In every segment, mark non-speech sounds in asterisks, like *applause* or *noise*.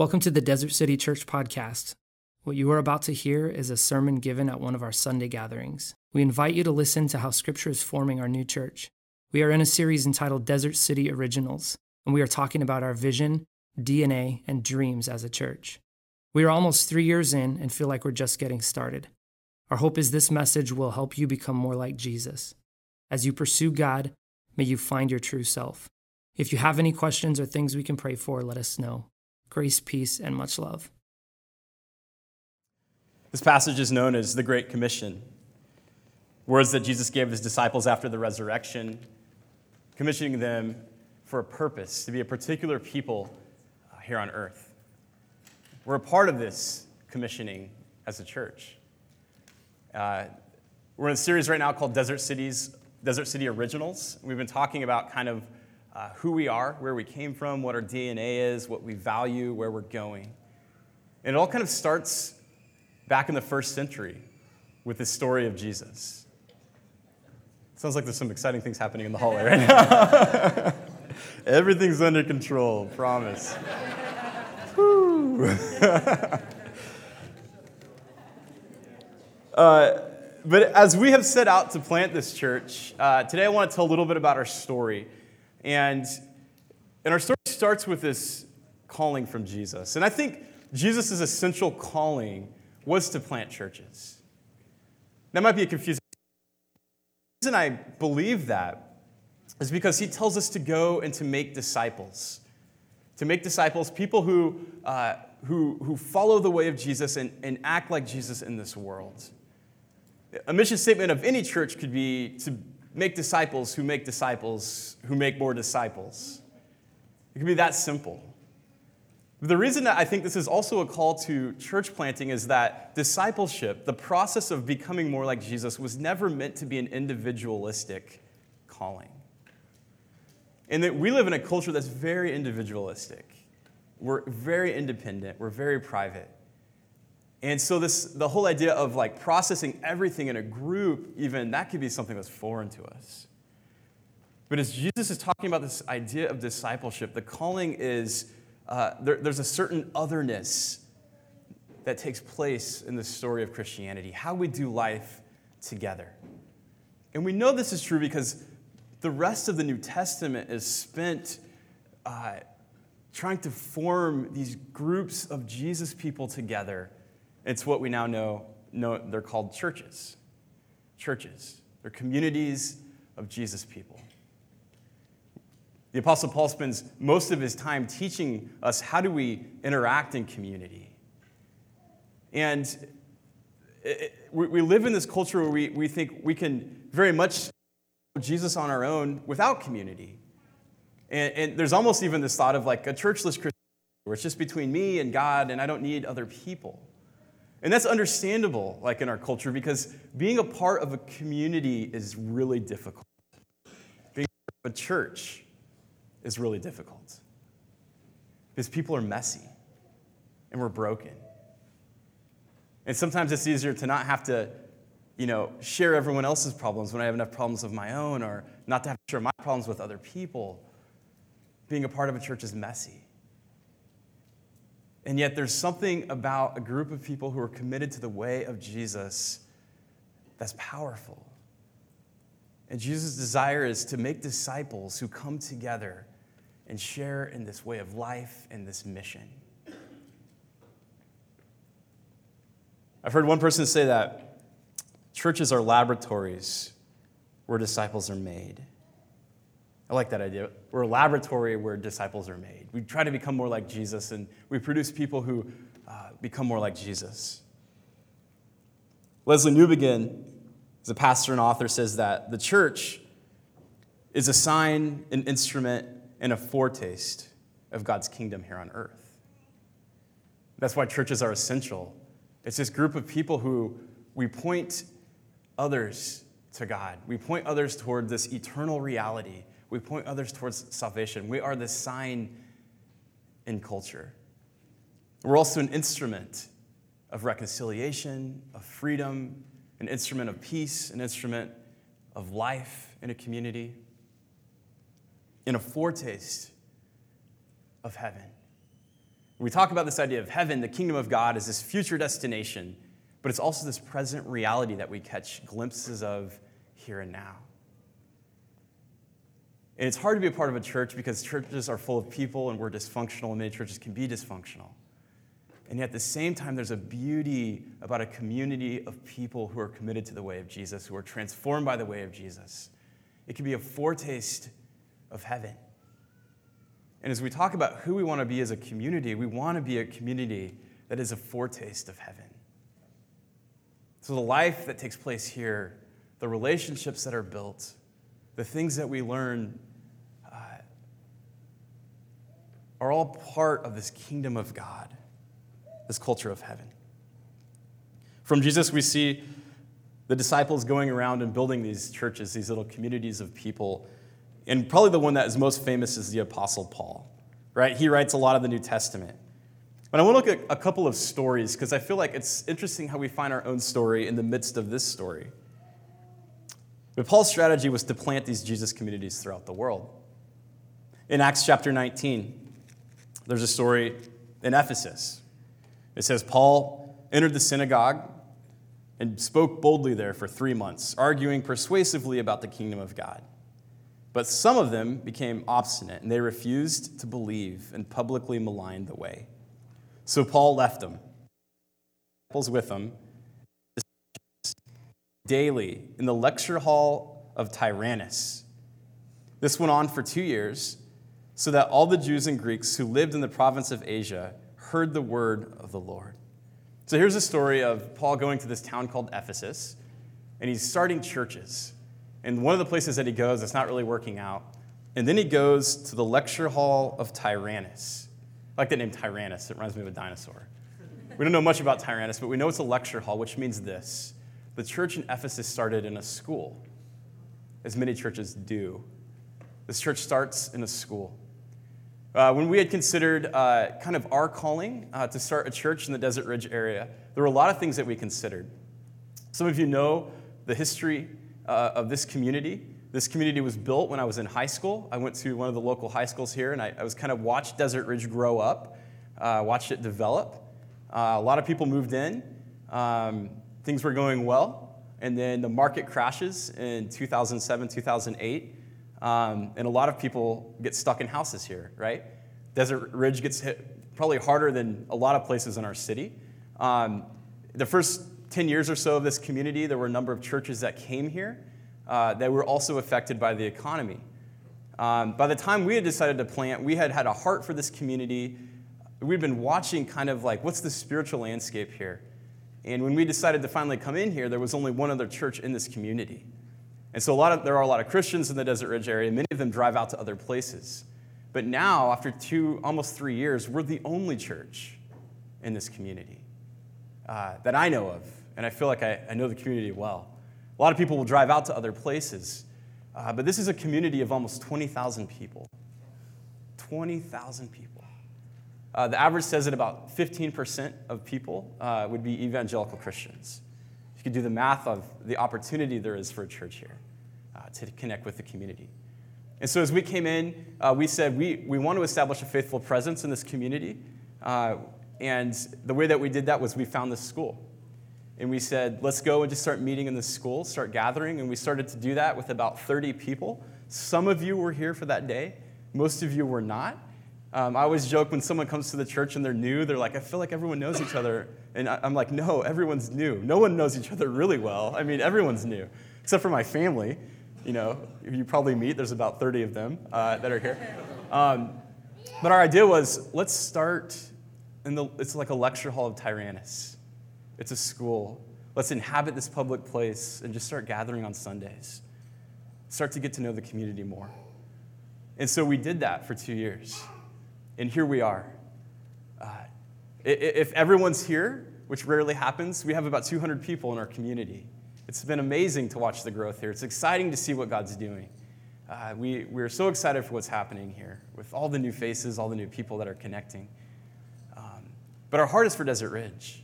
Welcome to the Desert City Church podcast. What you are about to hear is a sermon given at one of our Sunday gatherings. We invite you to listen to how Scripture is forming our new church. We are in a series entitled Desert City Originals, and we are talking about our vision, DNA, and dreams as a church. We are almost three years in and feel like we're just getting started. Our hope is this message will help you become more like Jesus. As you pursue God, may you find your true self. If you have any questions or things we can pray for, let us know. Grace, peace, and much love. This passage is known as the Great Commission. Words that Jesus gave his disciples after the resurrection, commissioning them for a purpose, to be a particular people uh, here on earth. We're a part of this commissioning as a church. Uh, we're in a series right now called Desert Cities, Desert City Originals. We've been talking about kind of uh, who we are, where we came from, what our DNA is, what we value, where we're going. And it all kind of starts back in the first century with the story of Jesus. Sounds like there's some exciting things happening in the hallway right now. *laughs* Everything's under control, promise. *laughs* uh, but as we have set out to plant this church, uh, today I want to tell a little bit about our story. And, and our story starts with this calling from Jesus. And I think Jesus' essential calling was to plant churches. That might be a confusing. The reason I believe that is because he tells us to go and to make disciples. To make disciples, people who, uh, who, who follow the way of Jesus and, and act like Jesus in this world. A mission statement of any church could be to make disciples who make disciples who make more disciples. It can be that simple. The reason that I think this is also a call to church planting is that discipleship, the process of becoming more like Jesus, was never meant to be an individualistic calling. And that we live in a culture that's very individualistic. We're very independent, we're very private. And so this the whole idea of like processing everything in a group, even that could be something that's foreign to us. But as Jesus is talking about this idea of discipleship, the calling is uh, there, there's a certain otherness that takes place in the story of Christianity, how we do life together. And we know this is true because the rest of the New Testament is spent uh, trying to form these groups of Jesus people together it's what we now know, know they're called churches. Churches. They're communities of Jesus people. The Apostle Paul spends most of his time teaching us how do we interact in community. And we live in this culture where we, we think we can very much Jesus on our own without community. And, and there's almost even this thought of like a churchless Christian where it's just between me and God and I don't need other people. And that's understandable, like in our culture, because being a part of a community is really difficult. Being a church is really difficult. Because people are messy and we're broken. And sometimes it's easier to not have to, you know, share everyone else's problems when I have enough problems of my own, or not to have to share my problems with other people. Being a part of a church is messy. And yet, there's something about a group of people who are committed to the way of Jesus that's powerful. And Jesus' desire is to make disciples who come together and share in this way of life and this mission. I've heard one person say that churches are laboratories where disciples are made. I like that idea. We're a laboratory where disciples are made. We try to become more like Jesus, and we produce people who uh, become more like Jesus. Lesslie Newbigin, as a pastor and author, says that the church is a sign, an instrument, and a foretaste of God's kingdom here on earth. That's why churches are essential. It's this group of people who we point others to God. We point others toward this eternal reality we point others towards salvation. We are the sign in culture. We're also an instrument of reconciliation, of freedom, an instrument of peace, an instrument of life in a community, in a foretaste of heaven. we talk about this idea of heaven, the kingdom of God is this future destination, but it's also this present reality that we catch glimpses of here and now. And it's hard to be a part of a church because churches are full of people and we're dysfunctional, and many churches can be dysfunctional. And yet, at the same time, there's a beauty about a community of people who are committed to the way of Jesus, who are transformed by the way of Jesus. It can be a foretaste of heaven. And as we talk about who we want to be as a community, we want to be a community that is a foretaste of heaven. So, the life that takes place here, the relationships that are built, the things that we learn uh, are all part of this kingdom of God, this culture of heaven. From Jesus, we see the disciples going around and building these churches, these little communities of people and probably the one that is most famous is the Apostle Paul, right? He writes a lot of the New Testament. But I want to look at a couple of stories because I feel like it's interesting how we find our own story in the midst of this story. But Paul's strategy was to plant these Jesus communities throughout the world. In Acts chapter 19, there's a story in Ephesus. It says, Paul entered the synagogue and spoke boldly there for three months, arguing persuasively about the kingdom of God. But some of them became obstinate, and they refused to believe and publicly maligned the way. So Paul left them, with them, daily in the lecture hall of Tyrannus. This went on for two years, so that all the Jews and Greeks who lived in the province of Asia heard the word of the Lord. So here's a story of Paul going to this town called Ephesus, and he's starting churches. And one of the places that he goes, it's not really working out. And then he goes to the lecture hall of Tyrannus. I like the name Tyrannus, it reminds me of a dinosaur. We don't know much about Tyrannus, but we know it's a lecture hall, which means this the church in Ephesus started in a school, as many churches do. This church starts in a school. Uh, when we had considered uh, kind of our calling uh, to start a church in the Desert Ridge area, there were a lot of things that we considered. Some of you know the history uh, of this community. This community was built when I was in high school. I went to one of the local high schools here, and I, I was kind of watched Desert Ridge grow up, uh, watched it develop. Uh, a lot of people moved in. Um, things were going well, and then the market crashes in 2007, 2008, um, and a lot of people get stuck in houses here, right? Desert Ridge gets hit probably harder than a lot of places in our city. Um, the first 10 years or so of this community, there were a number of churches that came here uh, that were also affected by the economy. Um, by the time we had decided to plant, we had had a heart for this community. We'd been watching kind of like, what's the spiritual landscape here? And when we decided to finally come in here, there was only one other church in this community. And so a lot of, there are a lot of Christians in the Desert Ridge area. Many of them drive out to other places. But now, after two, almost three years, we're the only church in this community uh, that I know of and I feel like I, I know the community well. A lot of people will drive out to other places, uh, but this is a community of almost 20,000 people. 20,000 people. Uh, the average says that about 15% of people uh, would be evangelical Christians. You could do the math of the opportunity there is for a church here uh, to connect with the community. And so as we came in, uh, we said we, we want to establish a faithful presence in this community. Uh, and the way that we did that was we found this school and we said, let's go and just start meeting in the school, start gathering. And we started to do that with about 30 people. Some of you were here for that day, most of you were not. Um, I always joke when someone comes to the church and they're new, they're like, I feel like everyone knows each other. And I, am like, no, everyone's new. No one knows each other really well. I mean, everyone's new, except for my family. You know, you probably meet, there's about 30 of them uh, that are here. Um, but our idea was let's start in the, it's like a lecture hall of Tyrannus. It's a school. Let's inhabit this public place and just start gathering on Sundays. Start to get to know the community more. And so we did that for two years. And here we are. Uh, if everyone's here, which rarely happens, we have about 200 people in our community. It's been amazing to watch the growth here. It's exciting to see what God's doing. Uh, we, we're so excited for what's happening here with all the new faces, all the new people that are connecting. Um, but our heart is for Desert Ridge.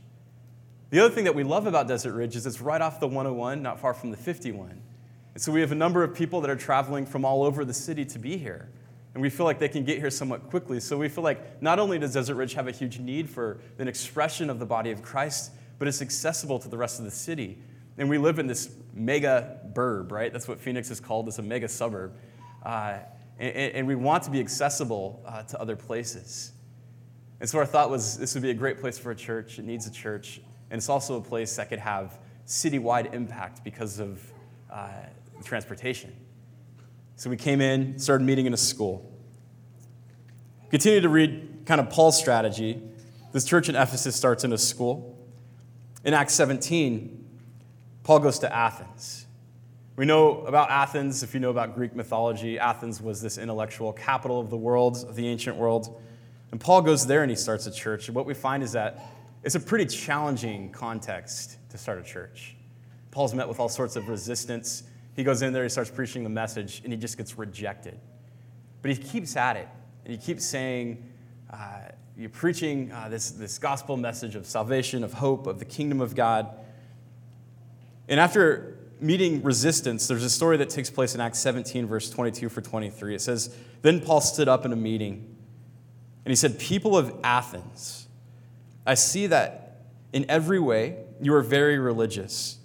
The other thing that we love about Desert Ridge is it's right off the 101, not far from the 51. And so we have a number of people that are traveling from all over the city to be here. And we feel like they can get here somewhat quickly. So we feel like not only does Desert Ridge have a huge need for an expression of the body of Christ, but it's accessible to the rest of the city. And we live in this mega burb, right? That's what Phoenix is called. It's a mega suburb. Uh, and, and, we want to be accessible uh, to other places. And so our thought was this would be a great place for a church. It needs a church. And it's also a place that could have citywide impact because of uh, transportation. So we came in, started meeting in a school. Continue to read kind of Paul's strategy. This church in Ephesus starts in a school. In Acts 17, Paul goes to Athens. We know about Athens, if you know about Greek mythology, Athens was this intellectual capital of the world, of the ancient world. And Paul goes there and he starts a church. And what we find is that it's a pretty challenging context to start a church. Paul's met with all sorts of resistance. He goes in there, he starts preaching the message, and he just gets rejected. But he keeps at it, and he keeps saying, uh, You're preaching uh, this, this gospel message of salvation, of hope, of the kingdom of God. And after meeting resistance, there's a story that takes place in Acts 17, verse 22 for 23. It says, Then Paul stood up in a meeting, and he said, People of Athens, I see that in every way you are very religious.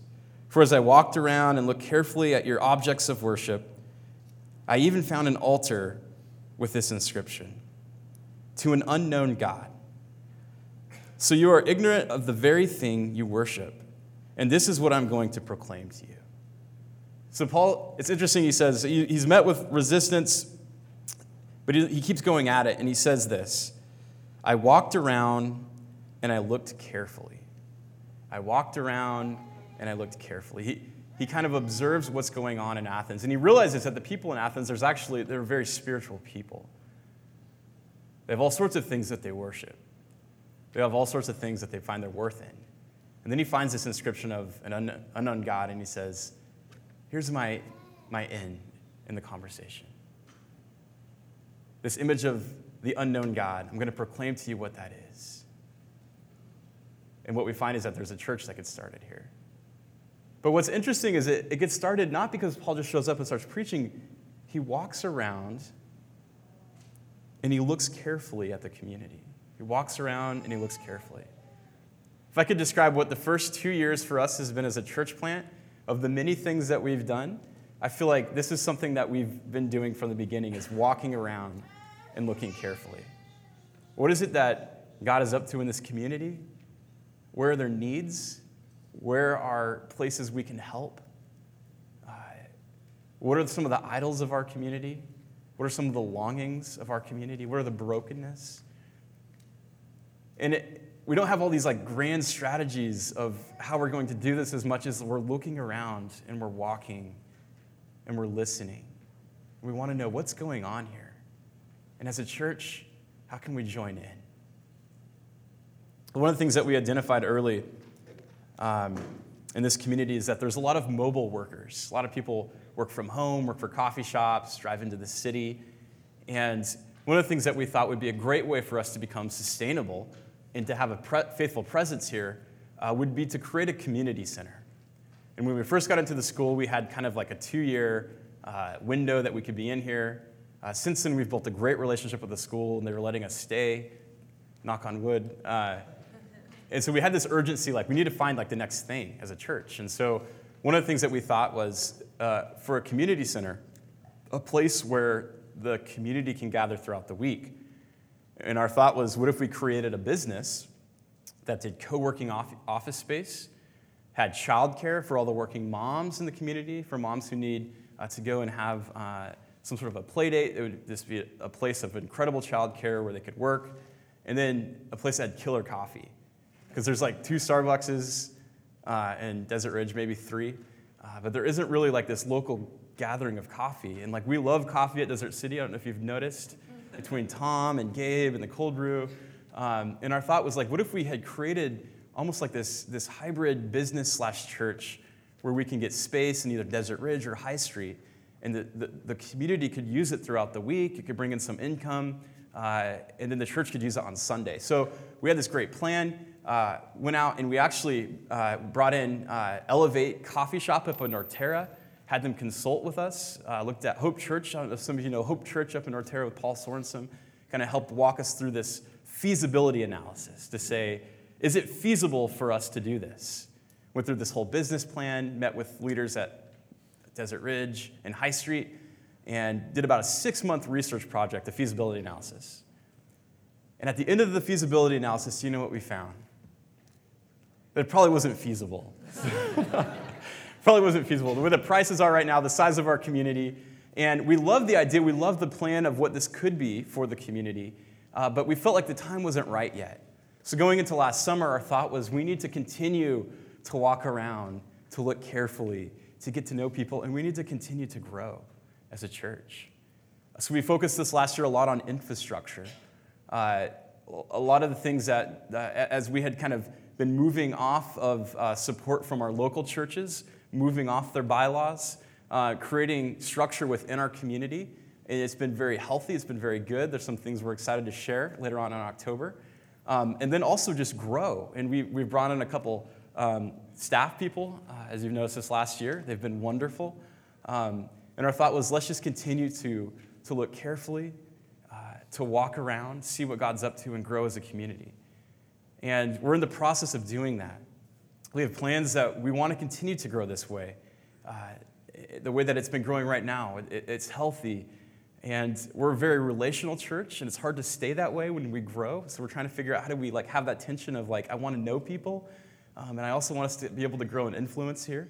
For as I walked around and looked carefully at your objects of worship, I even found an altar with this inscription To an unknown God. So you are ignorant of the very thing you worship, and this is what I'm going to proclaim to you. So, Paul, it's interesting, he says he's met with resistance, but he keeps going at it, and he says this I walked around and I looked carefully. I walked around and I looked carefully. He, he kind of observes what's going on in Athens, and he realizes that the people in Athens, there's actually, they're very spiritual people. They have all sorts of things that they worship. They have all sorts of things that they find their worth in. And then he finds this inscription of an unknown God, and he says, Here's my, my in in the conversation. This image of the unknown God, I'm going to proclaim to you what that is. And what we find is that there's a church that gets started here. But what's interesting is it, it gets started not because Paul just shows up and starts preaching, he walks around and he looks carefully at the community. He walks around and he looks carefully. If I could describe what the first two years for us has been as a church plant, of the many things that we've done, I feel like this is something that we've been doing from the beginning is walking around and looking carefully. What is it that God is up to in this community? Where are their needs? Where are places we can help? Uh, what are some of the idols of our community? What are some of the longings of our community? What are the brokenness? And it, we don't have all these like grand strategies of how we're going to do this as much as we're looking around and we're walking and we're listening. We want to know what's going on here. And as a church, how can we join in? One of the things that we identified early um, in this community is that there's a lot of mobile workers. A lot of people work from home, work for coffee shops, drive into the city. And one of the things that we thought would be a great way for us to become sustainable and to have a pre- faithful presence here uh, would be to create a community center. And when we first got into the school, we had kind of like a two year uh, window that we could be in here. Uh, since then, we've built a great relationship with the school, and they were letting us stay, knock on wood. Uh, and so we had this urgency like, we need to find like the next thing as a church. And so one of the things that we thought was uh, for a community center, a place where the community can gather throughout the week and our thought was what if we created a business that did co working office space, had childcare for all the working moms in the community, for moms who need uh, to go and have uh, some sort of a play date. It would just be a place of incredible childcare where they could work, and then a place that had killer coffee. Because there's like two Starbuckses uh, in Desert Ridge, maybe three, uh, but there isn't really like this local gathering of coffee. And like we love coffee at Desert City. I don't know if you've noticed *laughs* between Tom and Gabe and the cold brew. Um, and our thought was like, what if we had created almost like this, this hybrid business slash church where we can get space in either Desert Ridge or High Street, and the, the, the community could use it throughout the week, it could bring in some income, uh, and then the church could use it on Sunday. So we had this great plan. Uh, went out and we actually uh, brought in uh, Elevate Coffee Shop up in Norterra had them consult with us. Uh, looked at Hope Church. I don't know if some of you know Hope Church up in Ontario with Paul Sorensen. Kind of helped walk us through this feasibility analysis to say, is it feasible for us to do this? Went through this whole business plan, met with leaders at Desert Ridge and High Street, and did about a six month research project, a feasibility analysis. And at the end of the feasibility analysis, you know what we found? It probably wasn't feasible. *laughs* probably wasn't feasible. Way the prices are right now, the size of our community, and we love the idea, we love the plan of what this could be for the community, uh, but we felt like the time wasn't right yet. So, going into last summer, our thought was we need to continue to walk around, to look carefully, to get to know people, and we need to continue to grow as a church. So, we focused this last year a lot on infrastructure. Uh, a lot of the things that, uh, as we had kind of been moving off of uh, support from our local churches, moving off their bylaws, uh, creating structure within our community. It's been very healthy, it's been very good. There's some things we're excited to share later on in October. Um, and then also just grow. And we, we've brought in a couple um, staff people, uh, as you've noticed this last year. They've been wonderful. Um, and our thought was let's just continue to, to look carefully, uh, to walk around, see what God's up to, and grow as a community. And we're in the process of doing that. We have plans that we want to continue to grow this way. Uh, the way that it's been growing right now, it, it's healthy. And we're a very relational church, and it's hard to stay that way when we grow. So we're trying to figure out how do we like have that tension of like I want to know people, um, and I also want us to be able to grow and influence here.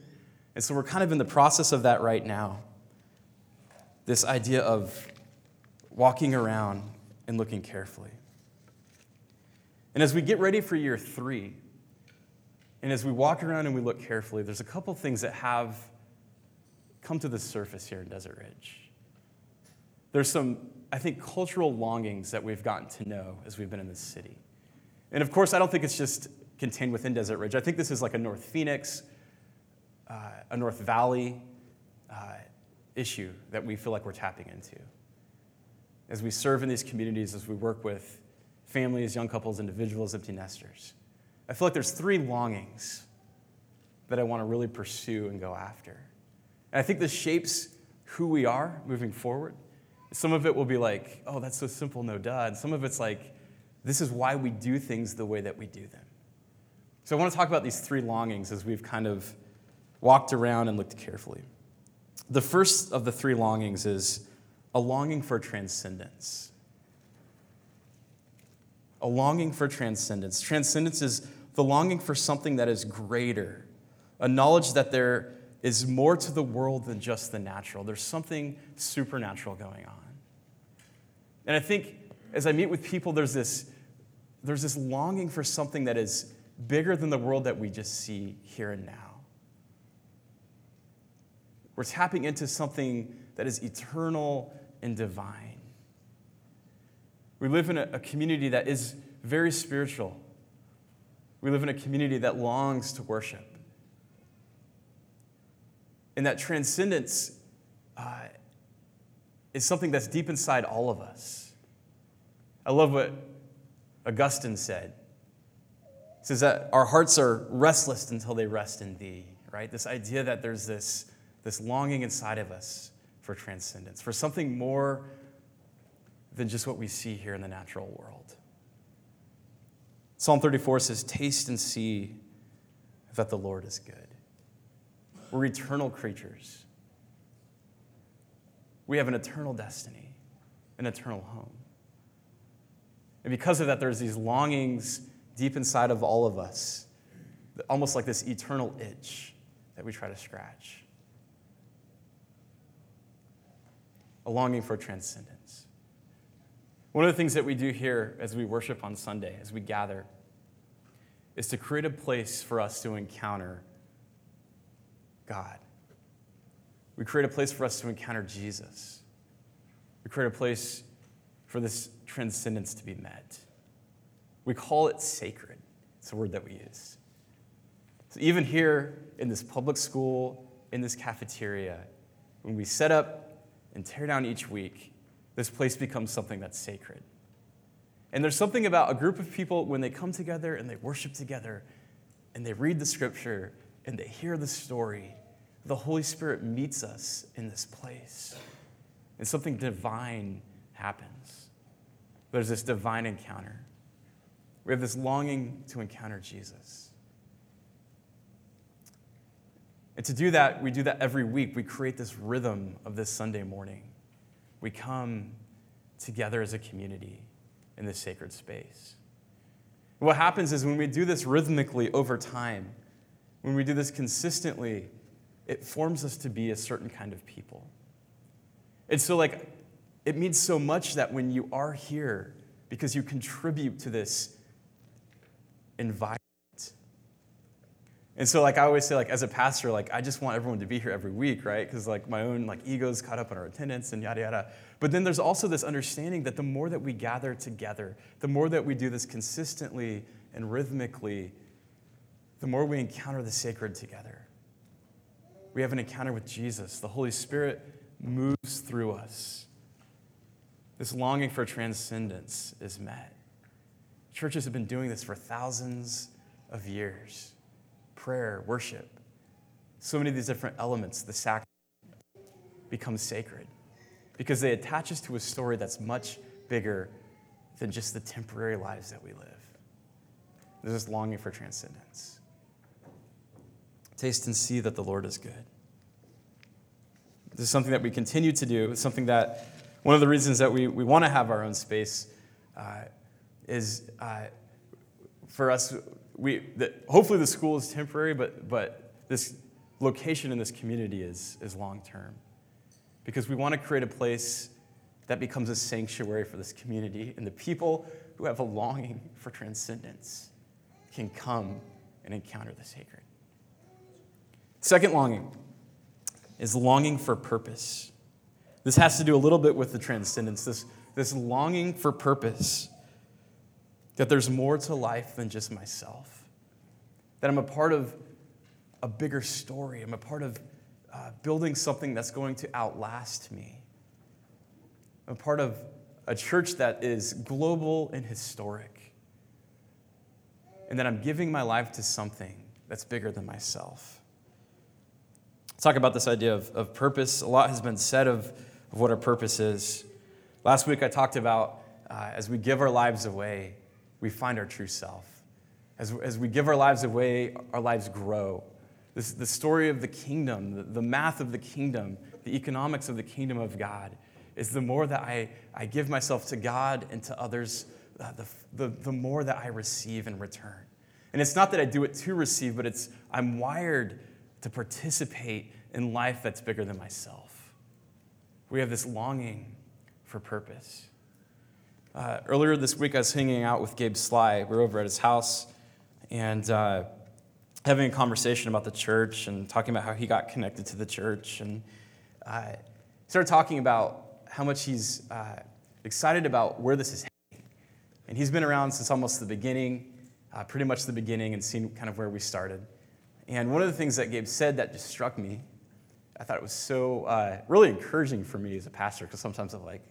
And so we're kind of in the process of that right now. This idea of walking around and looking carefully. And as we get ready for year three, and as we walk around and we look carefully, there's a couple things that have come to the surface here in Desert Ridge. There's some, I think, cultural longings that we've gotten to know as we've been in this city. And of course, I don't think it's just contained within Desert Ridge. I think this is like a North Phoenix, uh, a North Valley uh, issue that we feel like we're tapping into. As we serve in these communities, as we work with families, young couples, individuals, empty nesters. I feel like there's three longings that I want to really pursue and go after. And I think this shapes who we are moving forward. Some of it will be like, oh, that's so simple, no duh. And some of it's like, this is why we do things the way that we do them. So I want to talk about these three longings as we've kind of walked around and looked carefully. The first of the three longings is a longing for transcendence a longing for transcendence. Transcendence is the longing for something that is greater, a knowledge that there is more to the world than just the natural. There's something supernatural going on. And I think as I meet with people, there's this, there's this longing for something that is bigger than the world that we just see here and now. We're tapping into something that is eternal and divine. We live in a, community that is very spiritual. We live in a community that longs to worship. And that transcendence uh, is something that's deep inside all of us. I love what Augustine said. He says that our hearts are restless until they rest in thee, right? This idea that there's this, this longing inside of us for transcendence, for something more than just what we see here in the natural world. Psalm 34 says, Taste and see that the Lord is good. We're eternal creatures. We have an eternal destiny, an eternal home. And because of that, there's these longings deep inside of all of us, almost like this eternal itch that we try to scratch. A longing for transcendence. One of the things that we do here as we worship on Sunday, as we gather, is to create a place for us to encounter God. We create a place for us to encounter Jesus. We create a place for this transcendence to be met. We call it sacred. It's a word that we use. So even here in this public school, in this cafeteria, when we set up and tear down each week, this place becomes something that's sacred. And there's something about a group of people when they come together and they worship together and they read the scripture and they hear the story, the Holy Spirit meets us in this place. And something divine happens. There's this divine encounter. We have this longing to encounter Jesus. And to do that, we do that every week. We create this rhythm of this Sunday morning. We come together as a community in this sacred space. What happens is when we do this rhythmically over time, when we do this consistently, it forms us to be a certain kind of people. And so, like, it means so much that when you are here, because you contribute to this environment. And so, like, I always say, like, as a pastor, like, I just want everyone to be here every week, right? Because, like, my own, like, ego's caught up in our attendance and yada, yada. But then there's also this understanding that the more that we gather together, the more that we do this consistently and rhythmically, the more we encounter the sacred together. We have an encounter with Jesus. The Holy Spirit moves through us. This longing for transcendence is met. Churches have been doing this for thousands of years prayer, worship. So many of these different elements, the sacrament, become sacred because they attach us to a story that's much bigger than just the temporary lives that we live. There's this longing for transcendence. Taste and see that the Lord is good. This is something that we continue to do. It's something that, one of the reasons that we, we want to have our own space uh, is uh, for us, we, that hopefully the school is temporary, but, but this location in this community is, is long term. Because we want to create a place that becomes a sanctuary for this community, and the people who have a longing for transcendence can come and encounter the sacred. Second longing is longing for purpose. This has to do a little bit with the transcendence, this, this longing for purpose. That there's more to life than just myself. That I'm a part of a bigger story. I'm a part of uh, building something that's going to outlast me. I'm a part of a church that is global and historic. And that I'm giving my life to something that's bigger than myself. Let's talk about this idea of, of purpose. A lot has been said of, of what our purpose is. Last week I talked about uh, as we give our lives away, we find our true self. As, as we give our lives away, our lives grow. This, the story of the kingdom, the, the math of the kingdom, the economics of the kingdom of God is the more that I, I give myself to God and to others, uh, the, the, the more that I receive in return. And it's not that I do it to receive, but it's I'm wired to participate in life that's bigger than myself. We have this longing for purpose. Uh, earlier this week, I was hanging out with Gabe Sly. We were over at his house and uh, having a conversation about the church and talking about how he got connected to the church. And uh, started talking about how much he's uh, excited about where this is heading. And he's been around since almost the beginning, uh, pretty much the beginning, and seen kind of where we started. And one of the things that Gabe said that just struck me, I thought it was so uh, really encouraging for me as a pastor, because sometimes I'm like,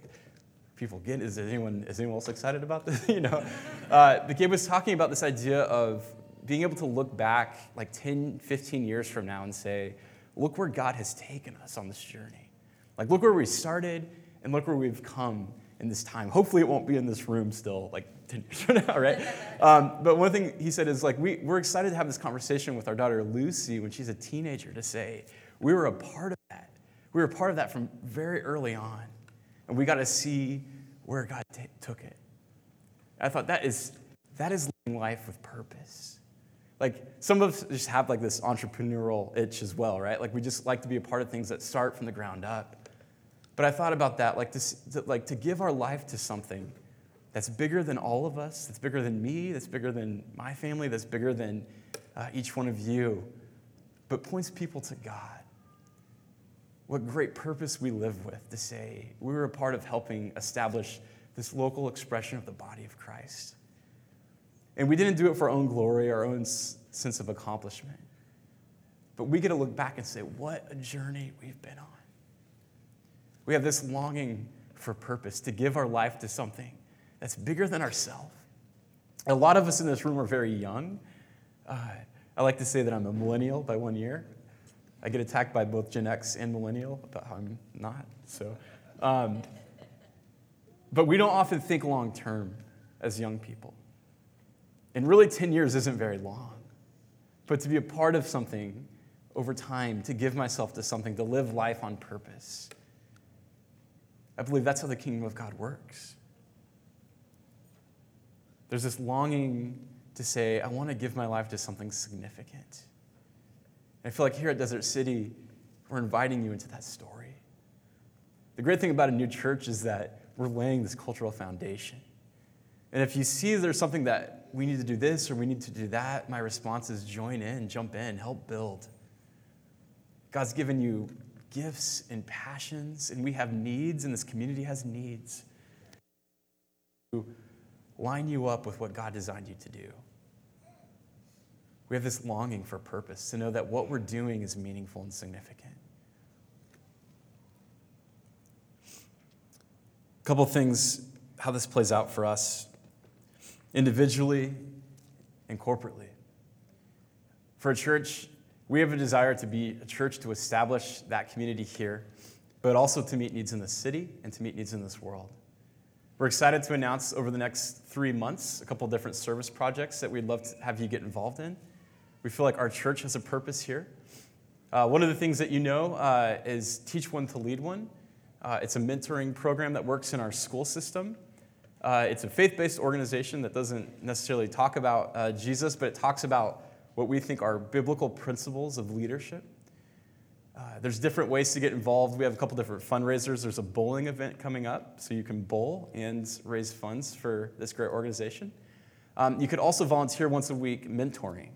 people get, is anyone, is anyone else excited about this? *laughs* you know? Uh, but Gabe was talking about this idea of being able to look back like 10, 15 years from now and say, look where God has taken us on this journey. Like, look where we started and look where we've come in this time. Hopefully, it won't be in this room still, like 10 years from now, *laughs* right? Um, but one thing he said is like, we, we're excited to have this conversation with our daughter Lucy when she's a teenager to say, we were a part of that. We were a part of that from very early on. And we got to see where God t- took it. I thought that is, that is living life with purpose. Like some of us just have like this entrepreneurial itch as well, right? Like we just like to be a part of things that start from the ground up. But I thought about that, like to, to, like to give our life to something that's bigger than all of us, that's bigger than me, that's bigger than my family, that's bigger than uh, each one of you, but points people to God. What great purpose we live with to say we were a part of helping establish this local expression of the body of Christ. And we didn't do it for our own glory, our own sense of accomplishment. But we get to look back and say, what a journey we've been on. We have this longing for purpose, to give our life to something that's bigger than ourselves. A lot of us in this room are very young. Uh, I like to say that I'm a millennial by one year. I get attacked by both Gen X and millennial about how I'm not. So, um, but we don't often think long term as young people. And really, 10 years isn't very long. But to be a part of something over time, to give myself to something, to live life on purpose, I believe that's how the kingdom of God works. There's this longing to say, I want to give my life to something significant. I feel like here at Desert City, we're inviting you into that story. The great thing about a new church is that we're laying this cultural foundation. And if you see there's something that we need to do this or we need to do that, my response is join in, jump in, help build. God's given you gifts and passions, and we have needs, and this community has needs. To line you up with what God designed you to do. We have this longing for purpose, to know that what we're doing is meaningful and significant. A couple things how this plays out for us individually and corporately. For a church, we have a desire to be a church to establish that community here, but also to meet needs in the city and to meet needs in this world. We're excited to announce over the next three months a couple different service projects that we'd love to have you get involved in. We feel like our church has a purpose here. Uh, one of the things that you know uh, is Teach One to Lead One. Uh, it's a mentoring program that works in our school system. Uh, it's a faith based organization that doesn't necessarily talk about uh, Jesus, but it talks about what we think are biblical principles of leadership. Uh, there's different ways to get involved. We have a couple different fundraisers. There's a bowling event coming up, so you can bowl and raise funds for this great organization. Um, you could also volunteer once a week mentoring.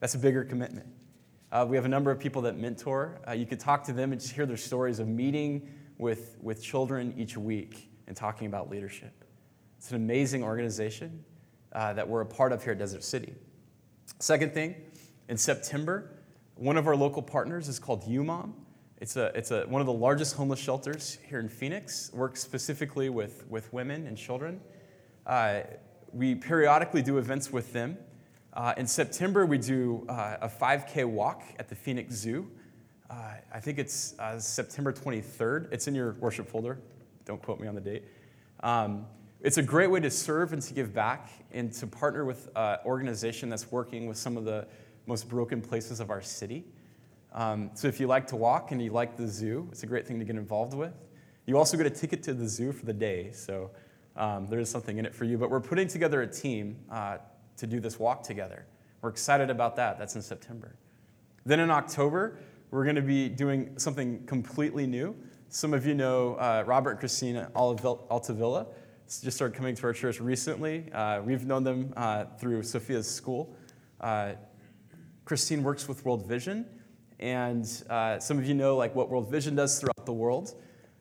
That's a bigger commitment. Uh, we have a number of people that mentor. Uh, you could talk to them and just hear their stories of meeting with, with children each week and talking about leadership. It's an amazing organization uh, that we're a part of here at Desert City. Second thing, in September, one of our local partners is called UMOM. It's, a, it's a, one of the largest homeless shelters here in Phoenix, works specifically with, with women and children. Uh, we periodically do events with them. Uh, in September, we do uh, a 5K walk at the Phoenix Zoo. Uh, I think it's uh, September 23rd. It's in your worship folder. Don't quote me on the date. Um, it's a great way to serve and to give back and to partner with an organization that's working with some of the most broken places of our city. Um, so if you like to walk and you like the zoo, it's a great thing to get involved with. You also get a ticket to the zoo for the day, so um, there is something in it for you. But we're putting together a team uh, to do this walk together. We're excited about that. That's in September. Then in October, we're going to be doing something completely new. Some of you know uh, Robert and Christina Altavilla. Just started coming to our church recently. Uh, we've known them uh, through Sophia's school. Uh, Christine works with World Vision, and uh, some of you know like what World Vision does throughout the world.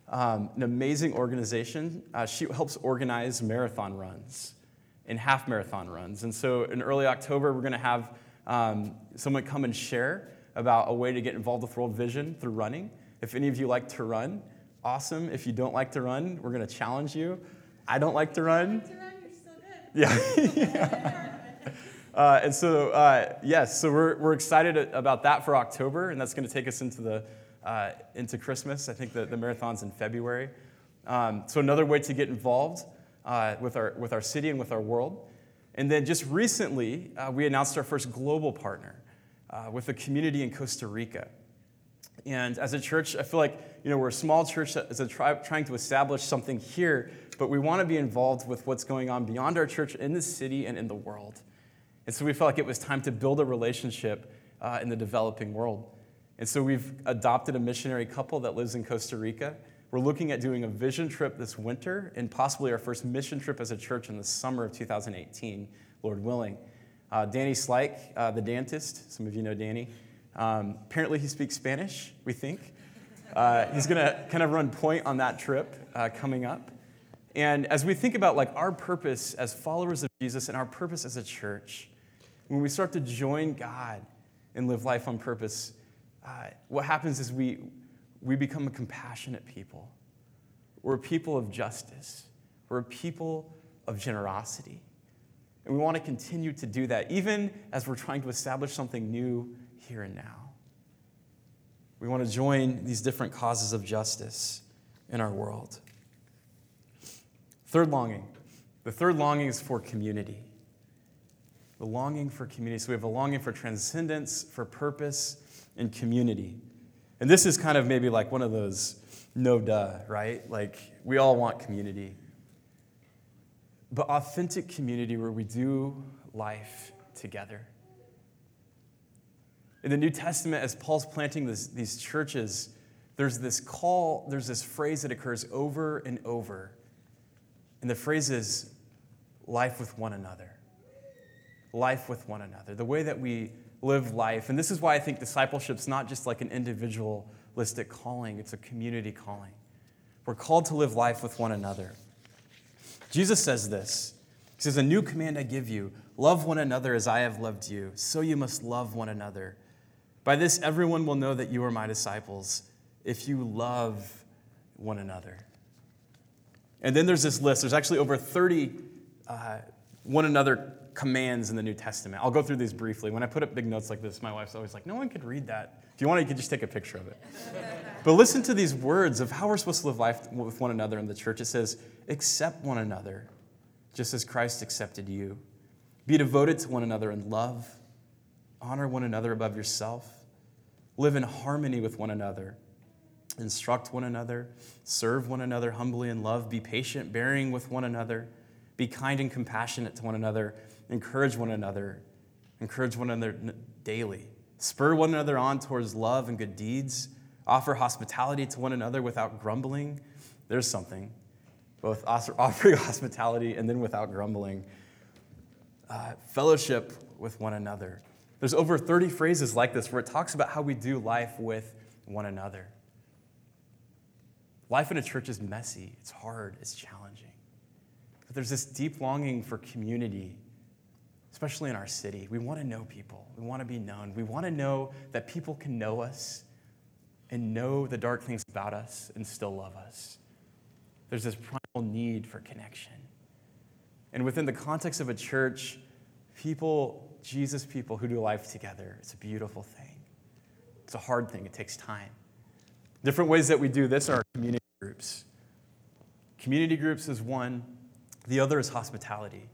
Um, an amazing organization. Uh, she helps organize marathon runs and half marathon runs. And so in early October, we're going to have um, someone come and share about a way to get involved with World Vision through running. If any of you like to run, awesome. If you don't like to run, we're going to challenge you. I don't like to run. Yeah. *laughs* yeah. Uh, and so, uh, yes, so we're, we're excited about that for October, and that's going to take us into, the, uh, into Christmas. I think the, the marathon's in February. Um, so, another way to get involved uh, with, our, with our city and with our world. And then just recently, uh, we announced our first global partner uh, with a community in Costa Rica. And as a church, I feel like you know, we're a small church that is tri- trying to establish something here, but we want to be involved with what's going on beyond our church in the city and in the world. And so we felt like it was time to build a relationship uh, in the developing world. And so we've adopted a missionary couple that lives in Costa Rica. We're looking at doing a vision trip this winter and possibly our first mission trip as a church in the summer of 2018, Lord willing. Uh, Danny Slike, uh, the dentist, some of you know Danny. Um, apparently, he speaks Spanish, we think. Uh, he's going to kind of run point on that trip uh, coming up. And as we think about like our purpose as followers of Jesus and our purpose as a church, when we start to join God and live life on purpose, uh, what happens is we, we become a compassionate people. We're a people of justice. We're a people of generosity. And we want to continue to do that, even as we're trying to establish something new here and now. We want to join these different causes of justice in our world. Third longing. The third longing is for community. The longing for community. So we have a longing for transcendence, for purpose, and community. And this is kind of maybe like one of those no duh, right? Like we all want community. But authentic community where we do life together. In the New Testament, as Paul's planting this, these churches, there's this call, there's this phrase that occurs over and over. And the phrase is life with one another. Life with one another. The way that we live life. And this is why I think discipleship's not just like an individualistic calling, it's a community calling. We're called to live life with one another. Jesus says this He says, A new command I give you love one another as I have loved you, so you must love one another. By this, everyone will know that you are my disciples if you love one another. And then there's this list. There's actually over 30 uh, one another commands in the New Testament. I'll go through these briefly. When I put up big notes like this, my wife's always like, no one could read that. If you want, to, you could just take a picture of it. *laughs* but listen to these words of how we're supposed to live life with one another in the church. It says, accept one another, just as Christ accepted you. Be devoted to one another in love. Honor one another above yourself. Live in harmony with one another. Instruct one another. Serve one another humbly in love. Be patient, bearing with one another. Be kind and compassionate to one another encourage one another, encourage one another daily, spur one another on towards love and good deeds, offer hospitality to one another without grumbling. There's something, both *laughs* offering hospitality and then without grumbling. Uh, fellowship with one another. There's over 30 phrases like this where it talks about how we do life with one another. Life in a church is messy, it's hard, it's challenging. But there's this deep longing for community especially in our city. We want to know people, we want to be known. We want to know that people can know us and know the dark things about us and still love us. There's this primal need for connection. And within the context of a church, people, Jesus people who do life together, it's a beautiful thing. It's a hard thing, it takes time. Different ways that we do this are community groups. Community groups is one, the other is hospitality.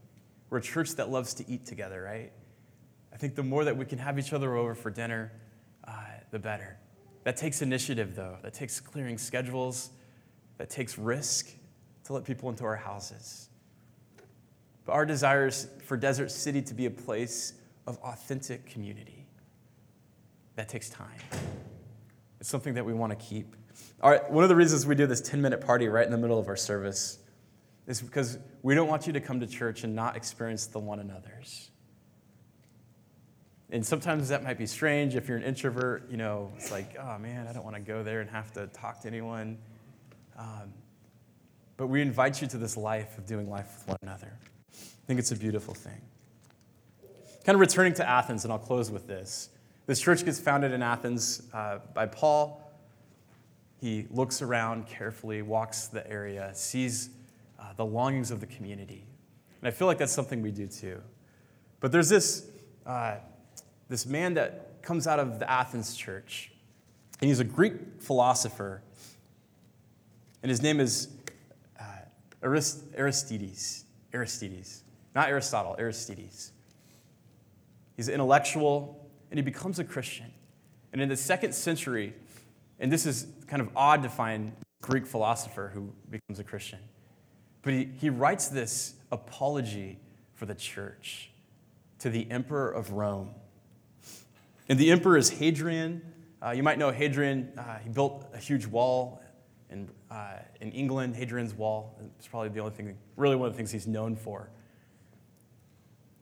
We're a church that loves to eat together, right? I think the more that we can have each other over for dinner, uh, the better. That takes initiative, though. That takes clearing schedules. That takes risk to let people into our houses. But our desire is for Desert City to be a place of authentic community. That takes time. It's something that we want to keep. All right, one of the reasons we do this 10 minute party right in the middle of our service is because we don't want you to come to church and not experience the one another's. And sometimes that might be strange if you're an introvert, you know, it's like, oh man, I don't want to go there and have to talk to anyone. Um, but we invite you to this life of doing life with one another. I think it's a beautiful thing. Kind of returning to Athens, and I'll close with this. This church gets founded in Athens uh, by Paul. He looks around carefully, walks the area, sees uh, the longings of the community. And I feel like that's something we do too. But there's this, uh, this man that comes out of the Athens church, and he's a Greek philosopher, and his name is uh, Arist- Aristides. Aristides. Not Aristotle, Aristides. He's an intellectual, and he becomes a Christian. And in the second century, and this is kind of odd to find Greek philosopher who becomes a Christian. But he, he writes this apology for the church to the emperor of Rome. And the emperor is Hadrian. Uh, you might know Hadrian. Uh, he built a huge wall in, uh, in England, Hadrian's Wall. It's probably the only thing, really one of the things he's known for.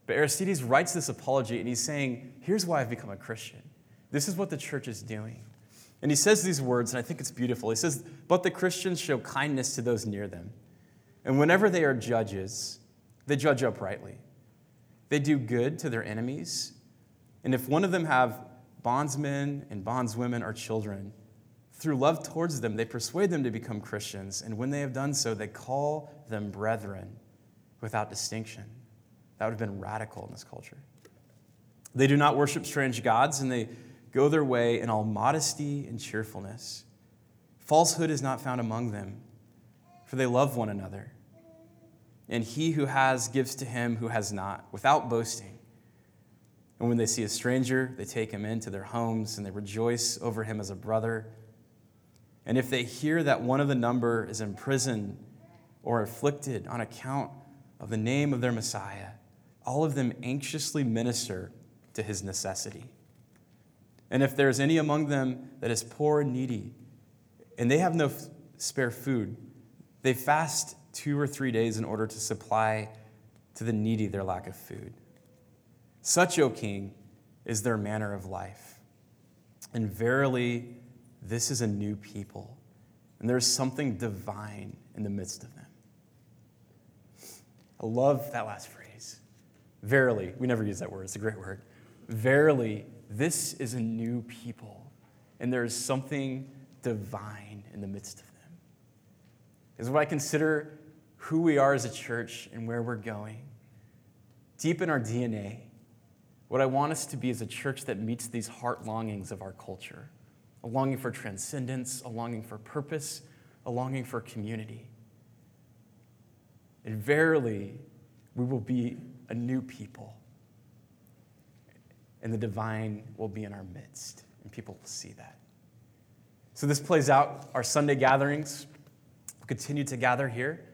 But Aristides writes this apology and he's saying, Here's why I've become a Christian. This is what the church is doing. And he says these words, and I think it's beautiful. He says, But the Christians show kindness to those near them and whenever they are judges, they judge uprightly. They do good to their enemies. And if one of them have bondsmen and bondswomen or children, through love towards them, they persuade them to become Christians. And when they have done so, they call them brethren without distinction. That would have been radical in this culture. They do not worship strange gods, and they go their way in all modesty and cheerfulness. Falsehood is not found among them, for they love one another. And he who has gives to him who has not, without boasting. And when they see a stranger, they take him into their homes and they rejoice over him as a brother. And if they hear that one of the number is in prison or afflicted on account of the name of their Messiah, all of them anxiously minister to his necessity. And if there is any among them that is poor and needy, and they have no f- spare food, they fast two or three days in order to supply to the needy their lack of food. Such, O King, is their manner of life. And verily, this is a new people, and there is something divine in the midst of them. I love that last phrase. Verily, we never use that word, it's a great word. Verily, this is a new people, and there is something divine in the midst of them. Is what I consider who we are as a church and where we're going. Deep in our DNA, what I want us to be is a church that meets these heart longings of our culture a longing for transcendence, a longing for purpose, a longing for community. And verily, we will be a new people. And the divine will be in our midst, and people will see that. So, this plays out our Sunday gatherings. Continue to gather here.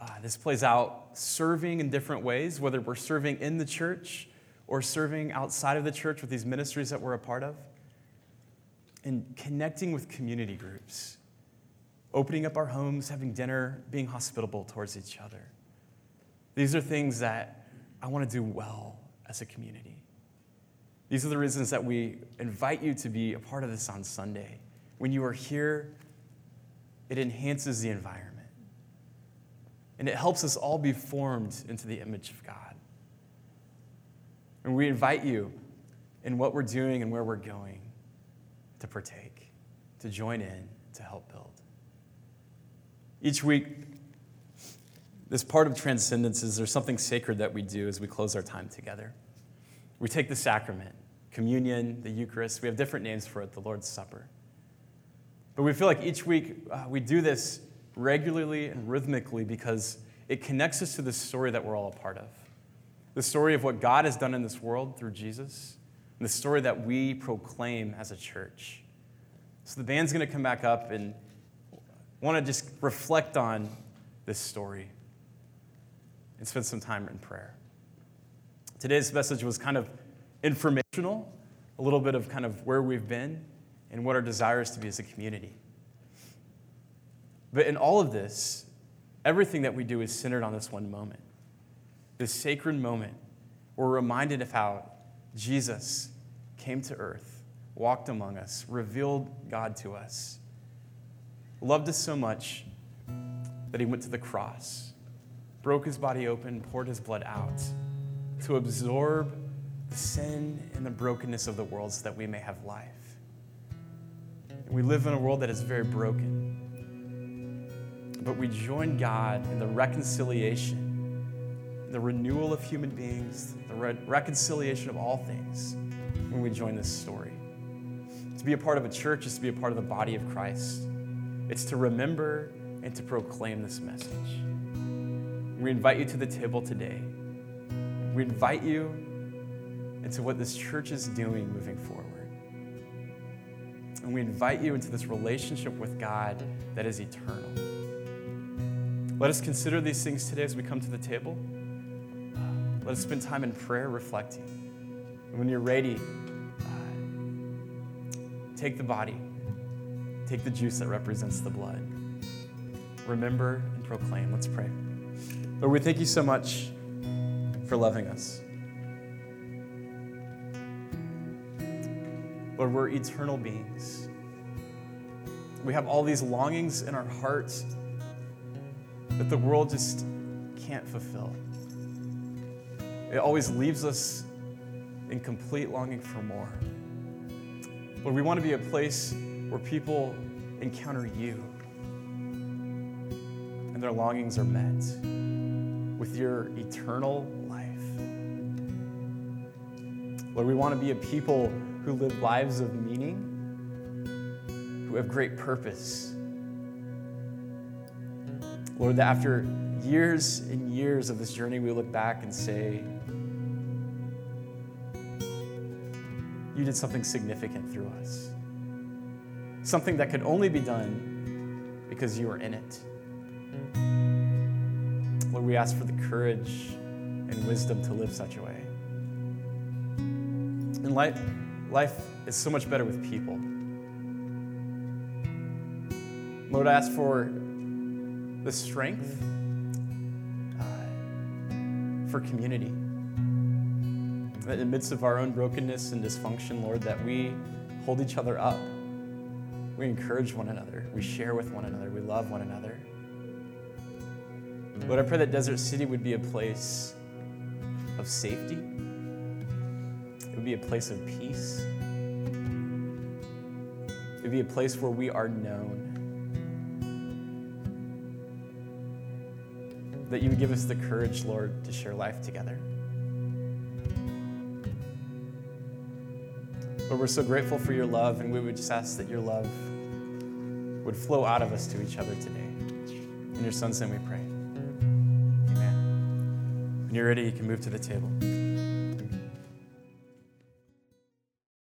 Uh, this plays out serving in different ways, whether we're serving in the church or serving outside of the church with these ministries that we're a part of, and connecting with community groups, opening up our homes, having dinner, being hospitable towards each other. These are things that I want to do well as a community. These are the reasons that we invite you to be a part of this on Sunday. When you are here, it enhances the environment. And it helps us all be formed into the image of God. And we invite you in what we're doing and where we're going to partake, to join in, to help build. Each week, this part of transcendence is there's something sacred that we do as we close our time together. We take the sacrament, communion, the Eucharist. We have different names for it, the Lord's Supper. But we feel like each week uh, we do this regularly and rhythmically because it connects us to the story that we're all a part of. The story of what God has done in this world through Jesus, and the story that we proclaim as a church. So the band's going to come back up and want to just reflect on this story and spend some time in prayer. Today's message was kind of informational, a little bit of kind of where we've been and what our desire is to be as a community. But in all of this, everything that we do is centered on this one moment, this sacred moment. We're reminded of how Jesus came to earth, walked among us, revealed God to us, loved us so much that he went to the cross, broke his body open, poured his blood out to absorb the sin and the brokenness of the world so that we may have life. We live in a world that is very broken but we join God in the reconciliation, the renewal of human beings, the re- reconciliation of all things when we join this story. To be a part of a church is to be a part of the body of Christ. It's to remember and to proclaim this message. We invite you to the table today. We invite you into what this church is doing moving forward. And we invite you into this relationship with God that is eternal. Let us consider these things today as we come to the table. Let us spend time in prayer reflecting. And when you're ready, uh, take the body, take the juice that represents the blood. Remember and proclaim. Let's pray. Lord, we thank you so much for loving us. Lord, we're eternal beings. We have all these longings in our hearts that the world just can't fulfill. It always leaves us in complete longing for more. Lord, we want to be a place where people encounter you and their longings are met with your eternal life. Lord, we want to be a people who live lives of meaning, who have great purpose. Lord, that after years and years of this journey, we look back and say, You did something significant through us. Something that could only be done because you were in it. Lord, we ask for the courage and wisdom to live such a way. And life, life is so much better with people. Lord, I ask for the strength uh, for community. That in the midst of our own brokenness and dysfunction, Lord, that we hold each other up. We encourage one another. We share with one another. We love one another. Lord, I pray that Desert City would be a place of safety, be a place of peace, it would be a place where we are known. That you would give us the courage, Lord, to share life together. But we're so grateful for your love, and we would just ask that your love would flow out of us to each other today. In your son's name we pray. Amen. When you're ready, you can move to the table.